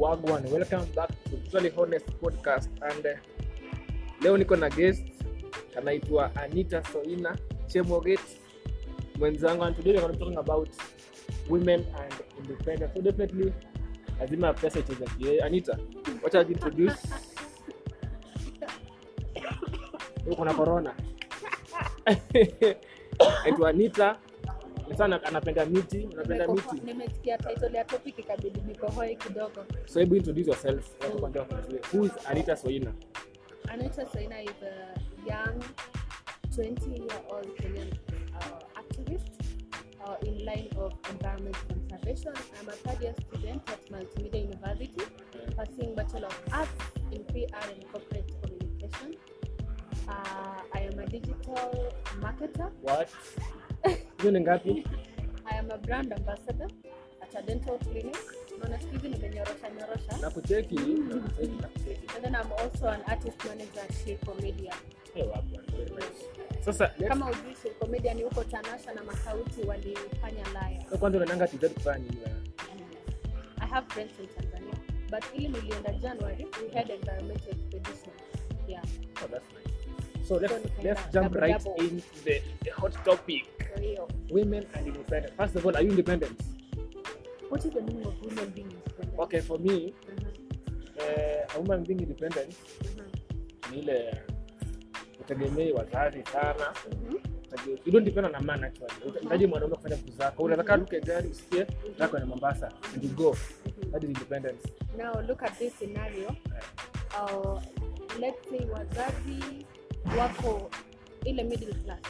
Wagwan, welcome back to Usually Honest podcast and uh, leo niko na guest anaitwa Anita Soina Chemoget mwenzangu and today we're talking about women and independence. So definitely lazima pesa icheze kiee. Anita, wacha introduce. Uko na corona. Aitwa Anita. Sana anapenda miti, anapenda miti. nimesikia title ya topic ikabidi nikohoe kidogo So hebu introduce yourself. Who is Anita Soina? Anita Soina is a young 20 year old Kenyan uh, activist uh, in line of environment conservation. I'm a third year student at Multimedia University pursuing Bachelor of Arts in PR and Corporate Communication. Uh, I am a digital marketer. What? Hiyo ni ngapi? I am a brand ambassador at a dental clinic. Naona siku hizi nimenyorosha nyorosha. Na kucheki, na kucheki, na kucheki. And then I'm also an artist manager at Shiko Media. Eh, very nice. Sasa Kama ujui Shiko Media ni huko Tanasha na Makauti walifanya laya. so kwanza unaendanga TZ kufanya nini? I have friends in Tanzania. But ili nilienda January, we had environmental expedition. Yeah. Oh, that's nice. So let's, So let's jump double right double. into the, the hot topic. Women and independent. First of all, are you independent? what is the meaning of women being independent? Okay, for me, uh, a woman being independent mhm, ni ile utegemei wazazi sana. mhm. You don't depend on a man actually. Unahitaji mwanaume kufanya vitu zako. Unaweza kaa luke gari usikie nataka kwenda Mombasa and you go. That is independence. Now look at this scenario. Uh, let's say wazazi wako ile middle class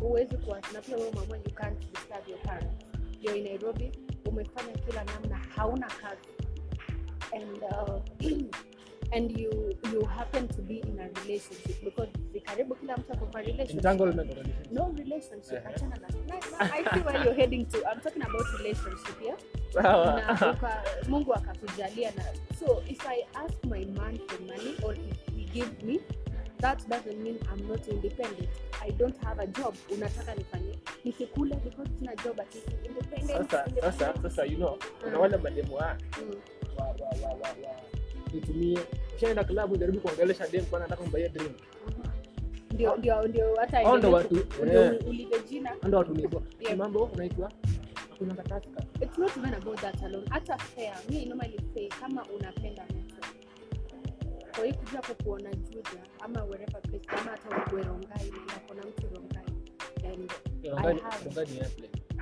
huwezi kuwa na pia wewe mwenyewe you can't disturb your parents. You're in Nairobi umefanya kila namna hauna kazi. And uh, and you you happen to be in a relationship because karibu kila mtu ako kwa relationship. Entanglement no relationship. Uh-huh. achana na na- na- I see where you're heading to. I'm talking about relationship yeah? Na uka, mungu akakujalia na so if i ask my man for money or if he give me that doesn't mean i'm not independent. I don't have a job. Unataka nifanye nisikule because sina job ati independent, Sasa sasa sasa you know kuna Mm. wale mademu wa Mm, wa wa wa wa wa nitumie. Ushaenda klabu jaribu kuongelesha dem kwa nataka kumbaia drink. Ndio ndio ndio hata Hao watu- eh. ulive jina. Ndo watu nipo mambo unaitwa? Kuna katasika it's not even about that alone. Hata fair me normally say kama unapenda mtu hiyo kuja kukuona juja ama wherever place kama hata ukue rongai na kuna mtu rongai. And have-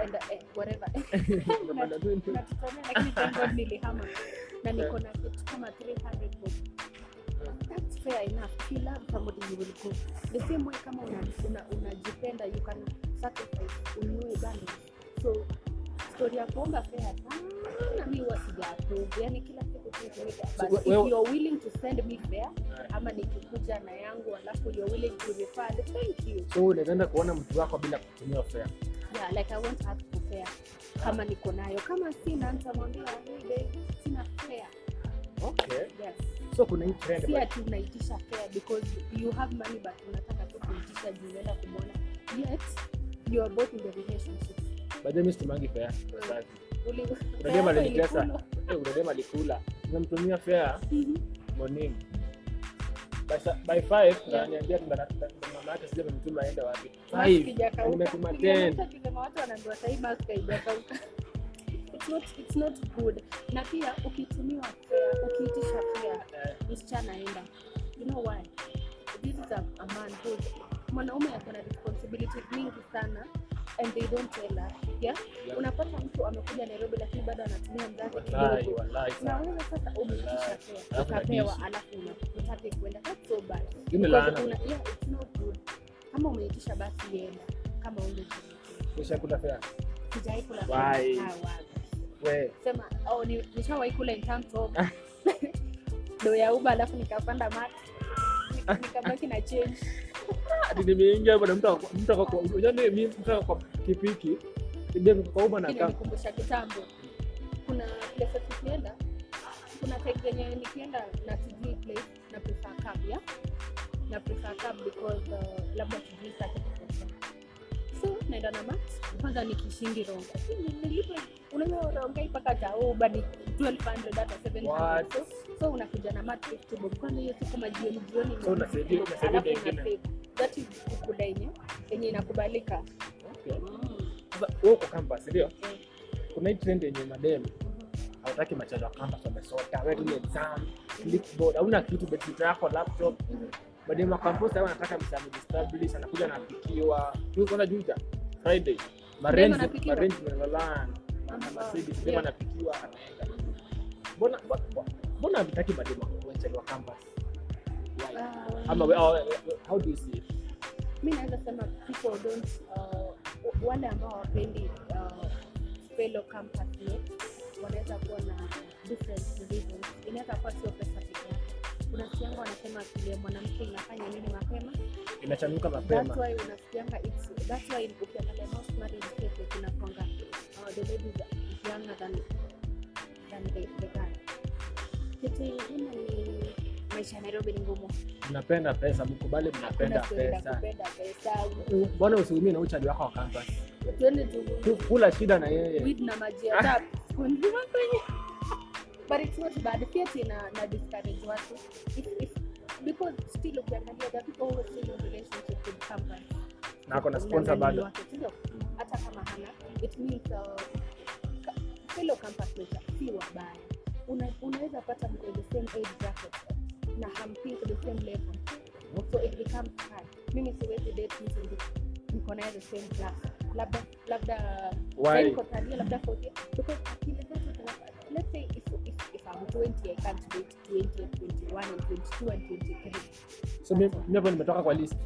and uh, whatever. Lakini thank God nilihama. Na niko na kitu kama 300 bob that's fair enough. If you love somebody you will go. The same way kama unajipenda una, unajipenda you can sacrifice ununue bundles. So story ya kuomba fea sana mi huwa sija yani kila siku but if you're willing to send me fair ama nikikuja na yangu alafu you're willing to refund thank you. So unaenda kuona mtu wako bila kutumia fare. Yeah like i won't ask for fair kama niko nayo. Kama sina nitamwambia hey sina fair okay. Yes. So kuna hii trend pia but- ati unaitisha because you have money but unataka tu kuitisha juu unaenda kumwona yet you are both in the relationship way, mimi situmangi fare wazazi Uli- unadema yako alinitesa ilikula. Unadema alikula nimemtumia fare morning. By sa- by 5 Yeah. ananiambia kwamba na- na- mama yake sija amemtuma aende wapi. 5 nimetuma 10 mtu watu wanaambiwa sahi mask haijakauka. It's not- it's not good. Na pia ukitumiwa ukiitisha fair Eh, msichana aenda. You know why? This is a, a man mwanaume ako na responsibilities mingi sana and they don't tell us yeah? Yeah. unapata mtu amekuja nairobi lakini bado anatumia mzazi kidogo na wewe sasa umeitisha Wallahi. ukapewa alafu una- hutaki kuenda that's so bad Hii ni Because laana una- bwana. yeah, it's not good kama umeitisha basi enda kama ule Ushakula fare sijawai kula Why? fare. Wapi. we sema oh, nishawahi kula in terms of do ya uba alafu nikapanda mat nikabaki na change nimeingia bwana, mtu mtu ako kwa unajua mimi mtu ako kipiki ndio kwa uma na inanikumbusha kitambo kuna places tukienda, kuna time zenye nikienda na sijui place na prefer cab ya. Na prefer cab because uh, labda sijui sitaki so naenda na mat kwanza nikishindi ronga nilipe unajua unaongea mpaka tao ni 1200 hata 700 so, so unakuja na mat 50 bob kwanza hiyo siku majioni jioni So unasaidia- unasaidia alafu wengine. That is kukula yenye yenye inakubalika Okay. Sasa wewe uko campus ndio? Kuna hii trend yenye madem hawataki machazo ya campus wamesota, wewe ni exam, clipboard, hauna kitu betri yako laptop. Madem wa campus hao wanataka msamihi establish, anakuja anapikiwa. Tu kwanza juja Friday. Marenzi, marenzi Melalan. Na Mercedes dem anapikiwa anaenda. Mbona mbona- mbona madem wa campus? Ah, Ama how, do you see it? mi naweza sema people don't uh, wale ambao hawapendi uh, fellow campus mates wanaweza kuwa na different reasons. Inaweza kuwa sio pesa pekee yake. Kuna siku wanasema akili ya mwanamke inafanya nini mapema. Inachanuka that's why unasikianga it's that's why ukiangalia most marriage cases inakwanga uh, the are younger than than the, the guy. Kitu ingine ni maisha ya Nairobi ni ngumu. Mnapenda pesa, mkubali mnapenda pesa. Mbona usiumie na uchali wako wa campus? twende tu. Kula shida na yeye. weed na maji ya tap. Kunzima kwenye but it's not bad. Pia tina na discourage watu. Because still ukiangalia the people who are still in relationship with campus. Na ako na sponsor bado. hata kama hana it means uh, fellow campus mates si wabaya. Una- unaweza pata mko the same age bracket same level so it becomes hard mimi siwezi date mtu niko naye the same class labda labda Why? labda fourth year. because akili zetu let's say if, if, if I'm 20 I can't date 20 and 21 and 22 and 23 So mimi hapo nimetoka kwa list.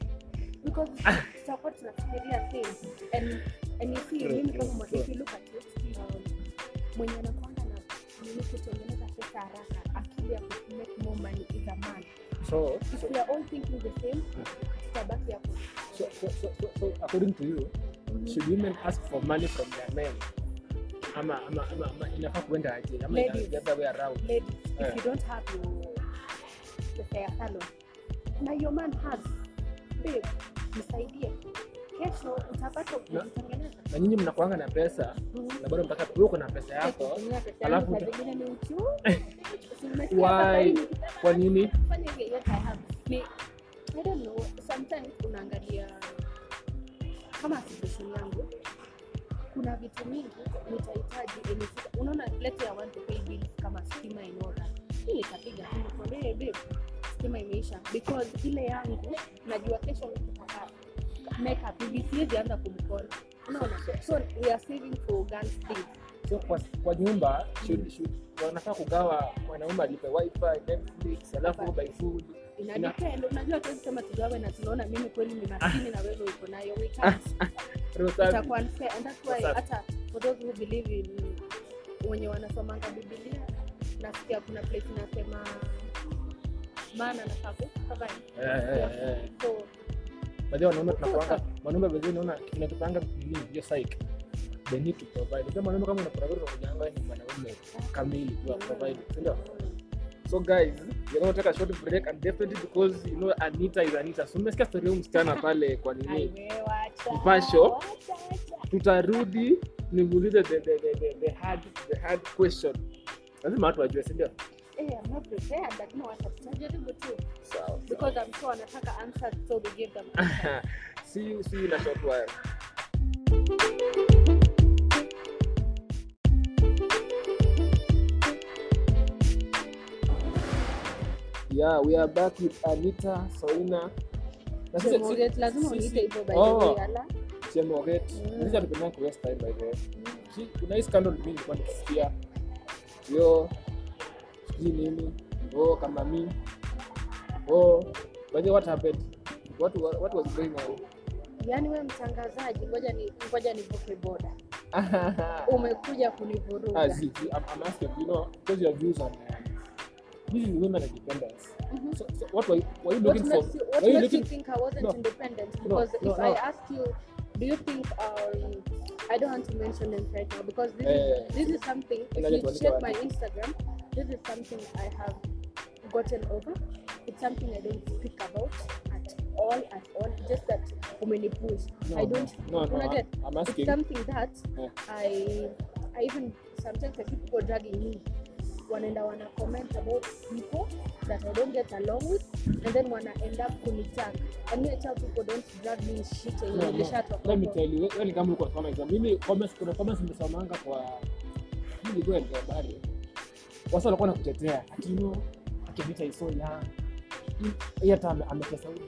because tutakuwa tunafikiria same and and you see mimi kama mwanamke if you look at it um, mwenye anakwanga na mimi kutengeneza pesa haraka akili ya make more money is a man So if so we are all thinking the same tutabaki hapo so, so, so, so, so according to you, should women ask for money from their men? Ama ama ama, ama inafaa kuenda aje? Ama Ladies. the other way around. ladies Yeah. if you don't have your pesa ya salon na your man has babe msaidie kesho utapata ukitengeneza Na nyinyi mnakuanga na pesa na bado mtaka wewe uko na pesa yako. Alafu zingine ni uchumi. Why? Kwa nini? I don't know, sometimes unaangalia kama situation yangu kuna vitu mingi nitahitaji sita- unaona let's say want to pay bills kama stima inora hii nitapiga simu babe stima imeisha. Because ile yangu najua kesho makeup. Hivi siwezi anza kumkona unaona? So we are saving for girls things So kwa, kwa nyumba should, should, wanafaa kugawa mwanaume alipe wifi, Netflix, alafu by food. ina Ina- unajua tuwezi sema tugawe na tunaona mimi kweli ni maskini na wewe uko nayo. We can't. Itakuwa unfair. And that's why hata for those who believe in wenye wanasomanga biblia nasikia kuna place inasema maana nafaa kukavai so Baadhi ya wanaume tunakuanga wanaume baadhi naona kinatupanga nini hiyo psyche. They need to provide. kama kama una provide ni mwanaume kamili tu provide. Ndio. So guys, we're going to take a short break and definitely because you know Anita is Anita. So mmesikia story ya msichana pale kwa nini? Mpasho. Tutarudi nimuulize the the the the, the hard the hard question. Lazima watu wajue, si ndio? Eh, I'm not prepared lakini wacha tutajaribu tu Sawa. because I'm sure wanataka answers so we give them answers. see you see you in a short while. Yeah, we are back with Anita Soina. Oh. Mm. Kuna hii scandal mimi nilikuwa nikisikia. Yo sijui nini. Oh kama mimi. Oh, by what happened? What wa- what was going on? yaani we mtangazaji ngoja ni ngoja nivuke boda umekuja kunivuruga Ah, see, see, I'm, I'm asking, you know, because your views on uh, this is women independence. Mhm. So, so what were you, were you what looking for? makes you, what were you makes you looking? think I wasn't No. independent? Because no, if no. I ask you, do you think um, I don't want to mention them right now because this is this is something. If you check my Instagram, this is something I have gotten over. It's something I don't speak about at all, at all. Just that umeni push. No, I don't. no, no, no, get? I'm asking. It's something that Yeah. I I even sometimes I see people dragging me wanaenda wana comment about people that I don't get along with and then wana end up kunitag and me I tell people don't drag me in shit yenye No, no. nilishatoka Let me tell you, wewe ni kama ulikuwa kama exam. Mimi comments kuna comments nimesomanga kwa hii ilikuwa ya habari. Wasa walikuwa nakutetea. atino akivita iso ya yeye hata ame- ametesa huyu.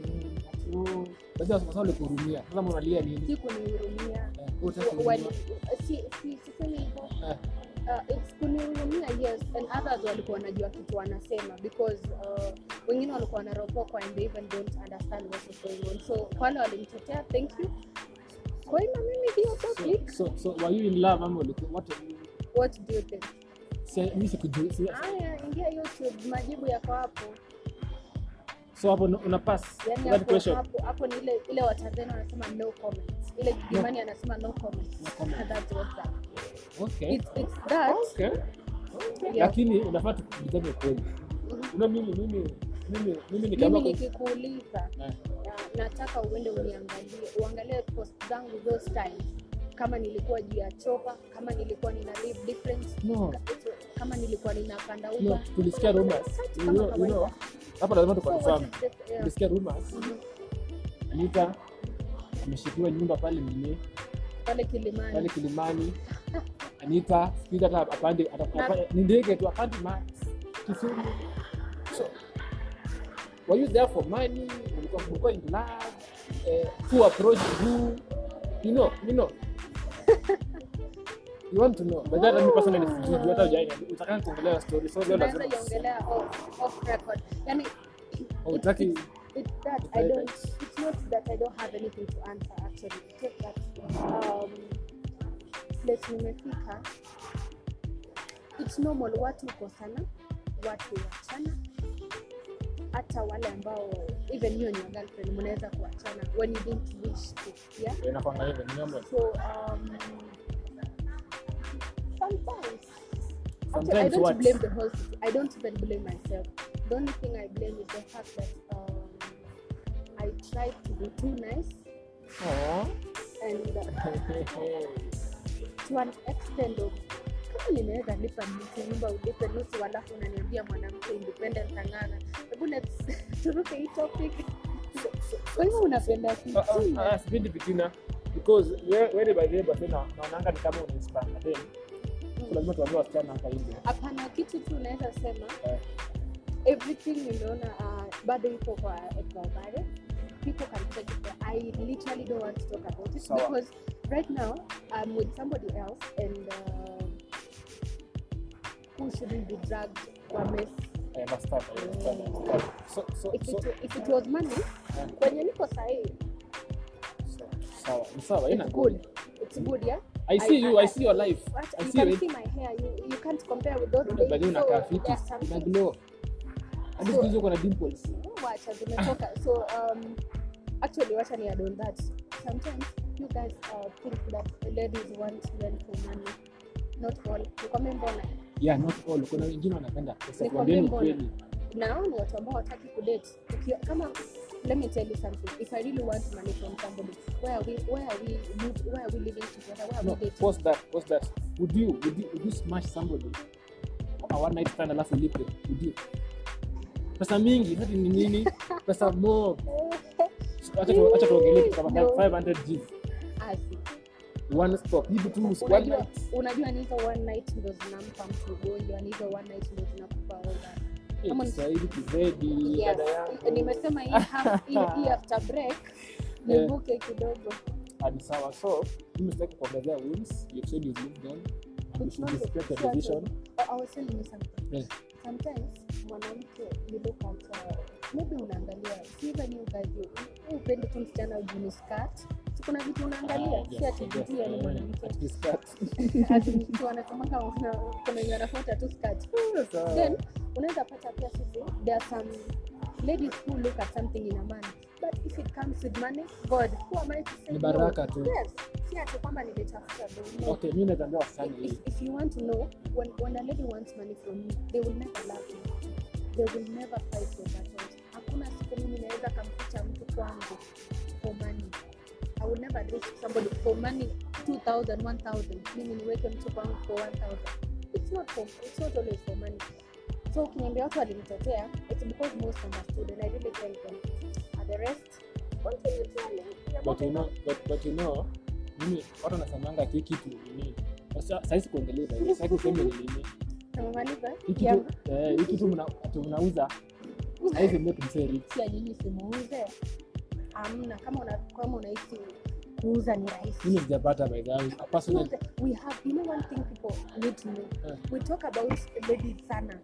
Ati oh, basi wasa walikuhurumia. Sasa mnalia nini? si kunihurumia Eh, wewe utaki Wa- wali- kuhurumia. si si sisemi hivyo Eh. Uh, it's kunihurumia yes and others walikuwa wanajua kitu wanasema because uh, wengine walikuwa wanaropokwa and they even don't understand what is going on so wale walimtetea thank you kwa hiyo mimi hiyo topic So, so, so were you in love ama what? what do you think mimi sikujui. si- haya ingia youtube majibu yako hapo So hapo una- pass yani that hapo question. hapo hapo ni ile ile watanzania wanasema no comments ile kimani anasema no comments No comments. that's what's that Okay. it's it's that Okay. yeah. Lakini unafaa tukubizane ukweli. Una mimi mimi mimi mimi ni kama nikikuuliza Eh. na- nataka uende uniangalie uangalie post zangu those times kama nilikuwa juu ya chopa kama nilikuwa nina live different No. kama nilikuwa ninapanda No, tulisikia rumors. You know, you know, hapa lazima tukonfirm. Tulisikia rumors. Mhm. Anita ameshikiwa nyumba pale nini pale kilimani pale Kilimani. Anita hata apande ni ndege tu apande ma Kisumu. So were you there for money? Ulikuwa ulikuwa in love? Eh, who approached you? You know, you know. You want to know. But that me personally sijui hata hujai utakana kuongelea story. So leo lazima iongelea off, off record yani Hautaki- it's, it's that I don't it's not that I don't have anything to answer actually it's just that um place nimefika it's normal watu kukosana watu wachana hata wale ambao even you and your girlfriend mnaweza kuachana when you didn't wish to yeah inakwanga hivyo ni normal. so um sometimes Actually, I don't what? blame the whole city. I don't even blame myself. The only thing I blame is the fact that um, I tried to be too nice Aww. and uh, to an extent of kama nimeweza lipa nusu nyumba ulipe nusu alafu unaniambia mwanamke independent ang'ana hebu turuke hii topic kwa hivyo unapenda Ah, ah, ah, sipendi fitina because wewe by the way but naonanga ni kama unainspire then lazima tuambie wasichana hapa hivi hapana kitu tu unaweza sema Eh. everything nimeona uh, bado iko kwa Edgar people can take it there. I literally don't want to talk about it Sawa. because right now I'm with somebody else and uh, who shouldn't be dragged for mess. I understand, I understand, I understand. So, so, If so, it, if it was money, eh, kwenye niko sahi, so, sawa, ni sawa, it's good. It's good, yeah? I see I- you, I- I see your life. What? I you see can it. see my hair. You, you can't compare with those But ladies. unakaa fiti, things- glow. Hadi siku hizi uko na dimples. wacha zimetoka so um, actually wacha ni add on that sometimes you guys uh, think that ladies want men for money not all nikwambie mbona Yeah, not all. Kuna wengine wanapenda pesa. Nikwambie mbona. nao ni watu ambao wataki kudate kama let me tell you something if i really want money from somebody where are we where are we where are we living together where are No, we dating what's that? What's that? Would you, would you, would you smash somebody? A one night stand alafu lipe, Would you? Pesa mingi, hadi ni nini? Pesa mob. Acha tu- tuongelee kama 500 G. One stop. Hivi tu unajua unajua ni hizo one night ndo zinampa mtu ugonjwa ni hizo one night ndo zinakupa all that Kama ni- Kiswahili kizedi, Yes. dada yangu. nimesema hii hii- hii after break nivuke kidogo Hadi sawa. So, mimi sitaki kuongezea wounds. You've said you've moved on. You should respect your decision. I was telling you something. Yeah. Sometimes mwanamke you look at uh, maybe unaangalia siva ni you upendi tu msichana skirt kuna vitu unaangalia? Ah, si ati yes, vitu ya ni mwanamke. at least cut. ati mtu anasemanga una- kuna wenye wanafuata tu skirt then unaweza pata pia sisi there are some ladies who look at something in a man. But if it comes with money god who am I to say Ni baraka tu. yes. Si ati kwamba nimetafuta no. Okay, mimi naambia wasichana if, if, if you want to know when, when a lady wants money from you they will never love you. They will never fight your battles hakuna siku mimi naweza kamficha mtu kwangu for money. I will never risk somebody for money 2000 1000 mimi niweke mtu kwangu for 1000 it's not for, it's not always for money. So ukiniambia watu walinitetea it's because most understood and i really thank them. And the rest continue to but you know but, but you know mimi watu wanasemanga ati kitu nini? Sasa- kuongelea sasa useme nini? Hii kitu eh, mnauza nyinyi simuuze. Amna kama una, kama unahisi kuuza ni rahisi. Mimi sijapata by the way. Personally we have you know one thing people need to know? Eh. we talk about ladies sana.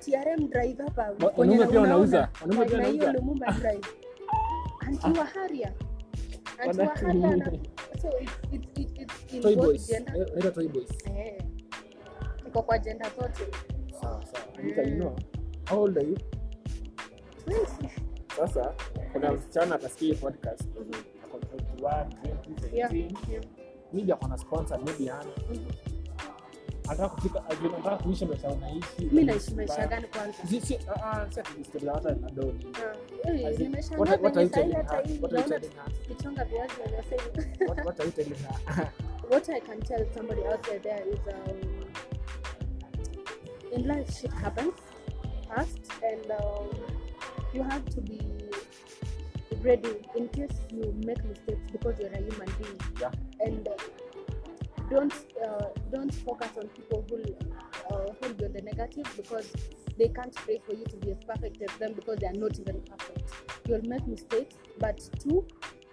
TRM drive hapa wanaume pia wanauza. Wanaume pia hiyo wanauza. Lumumba drive antiwa haria antiwa Wana- haria so it's it's it's, it's in toy boys. gender. Toy boys. Eh. Iko kwa gender zote. Sawa sawa. You how old are you? Sasa kuna msichana atasikia hii podcast. Ako 21, 20, 17. maybe ako na sponsor maybe hana anataka kufika anataka kuishi maisha unaishi mi naishi maisha gani kwanza? Si- si- ah, ah, si ati story za na doni. Ah, eh, As in, nimeshangaa what- what are you telling her? What are you telling her? tukichonga viazi wanasema What- what are you telling her? what I can tell somebody out there is um, in life shit happens and um, you have to be ready in case you make mistakes because you're a human being. Yeah. and uh, don't uh, don't focus on people who uh, hold you on the negative because they can't pray for you to be as perfect as them because they are not even perfect. You'll make mistakes but two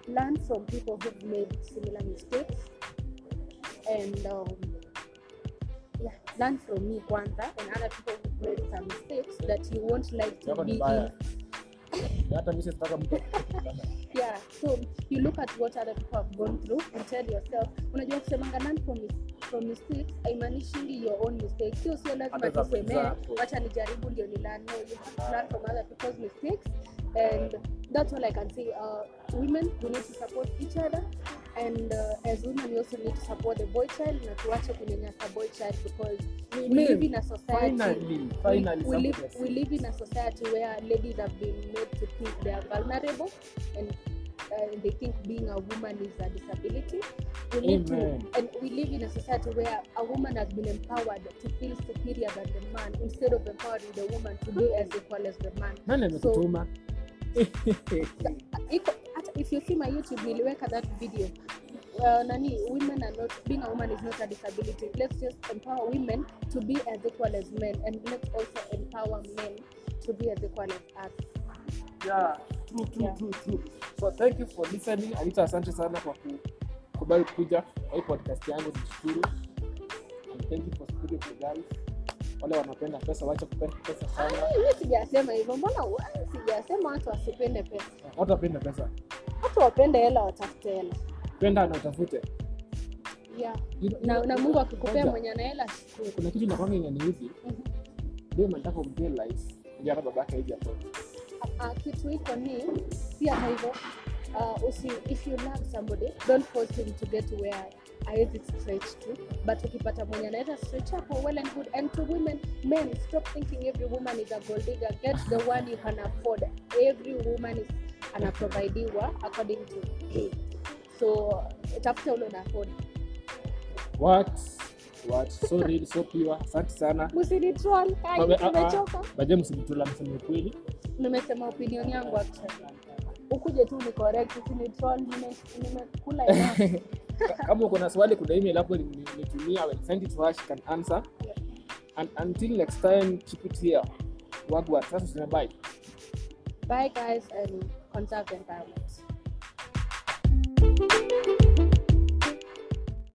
learn from people who've made similar mistakes. And um, yeah, learn from me kwanza and other people made some mistakes that you won't like to be in. Yeah so you look at what other people have gone through and tell yourself unajua kusemanga learn from, mistakes haimaanishi your own mistake sio sio lazima tusemee. wacha nijaribu ndio nilano you have to learn from other people's mistakes and that's all i can say uh, women we need to support each other and uh, as women we also need to support the boy child na tuache kunyanyasa boy child because we Men, live in a society finally we, finally we, live, something we live in a society where ladies have been made to think they are vulnerable and uh, they think being a woman is a disability. We need Amen. to, and we live in a society where a woman has been empowered to feel superior than the man instead of empowering the woman to be as equal as the man. amekutuma Iko- hata if you see my YouTube, niliweka that video. Uh, nani women are not being a woman is not a disability. Let's just empower women to be as equal as men and let's also empower men to be as equal as us. Yeah true true Yeah. true true. So thank you for listening. Anita asante sana kwa kukubali kuja hii podcast yangu. Nishukuru. And thank you for speaking to girls wale wanapenda pesa wacha kupenda pesa sana. Mi sijasema hivyo. Mbona sijasema watu wasipende pesa? Watu wapende pesa. Watu wapende hela watafute hela. Penda na utafute. Yeah. Na, na mungu akikupea mwenye ana hela shukuru. kuna kitu nakwanga inaniudhi. Hivi ndio nataka umrealize ndio hata babake hivi ah, kitu iko ni si hata hivyo uh, if you love somebody don't force him to get where awezi stretch tu but ukipata mwenye anaweza stretch hapo well and good. And to women men stop thinking every woman is a gold digger. Get the one you can afford. Every woman is anaprovidiwa according to so tafuta ule una what? What? So real so pure. Asante sana. Msinitroll ah, ah. baje mseme kweli. Nimesema opinion yangu actually. Ukuje tu ni correct usinitroll nimekula kama uko na swali kuna email hapo nitumia will send it to her can answer. And until next time keep it here. Wagwa sasa tuna bye. Bye guys and conserve the environment.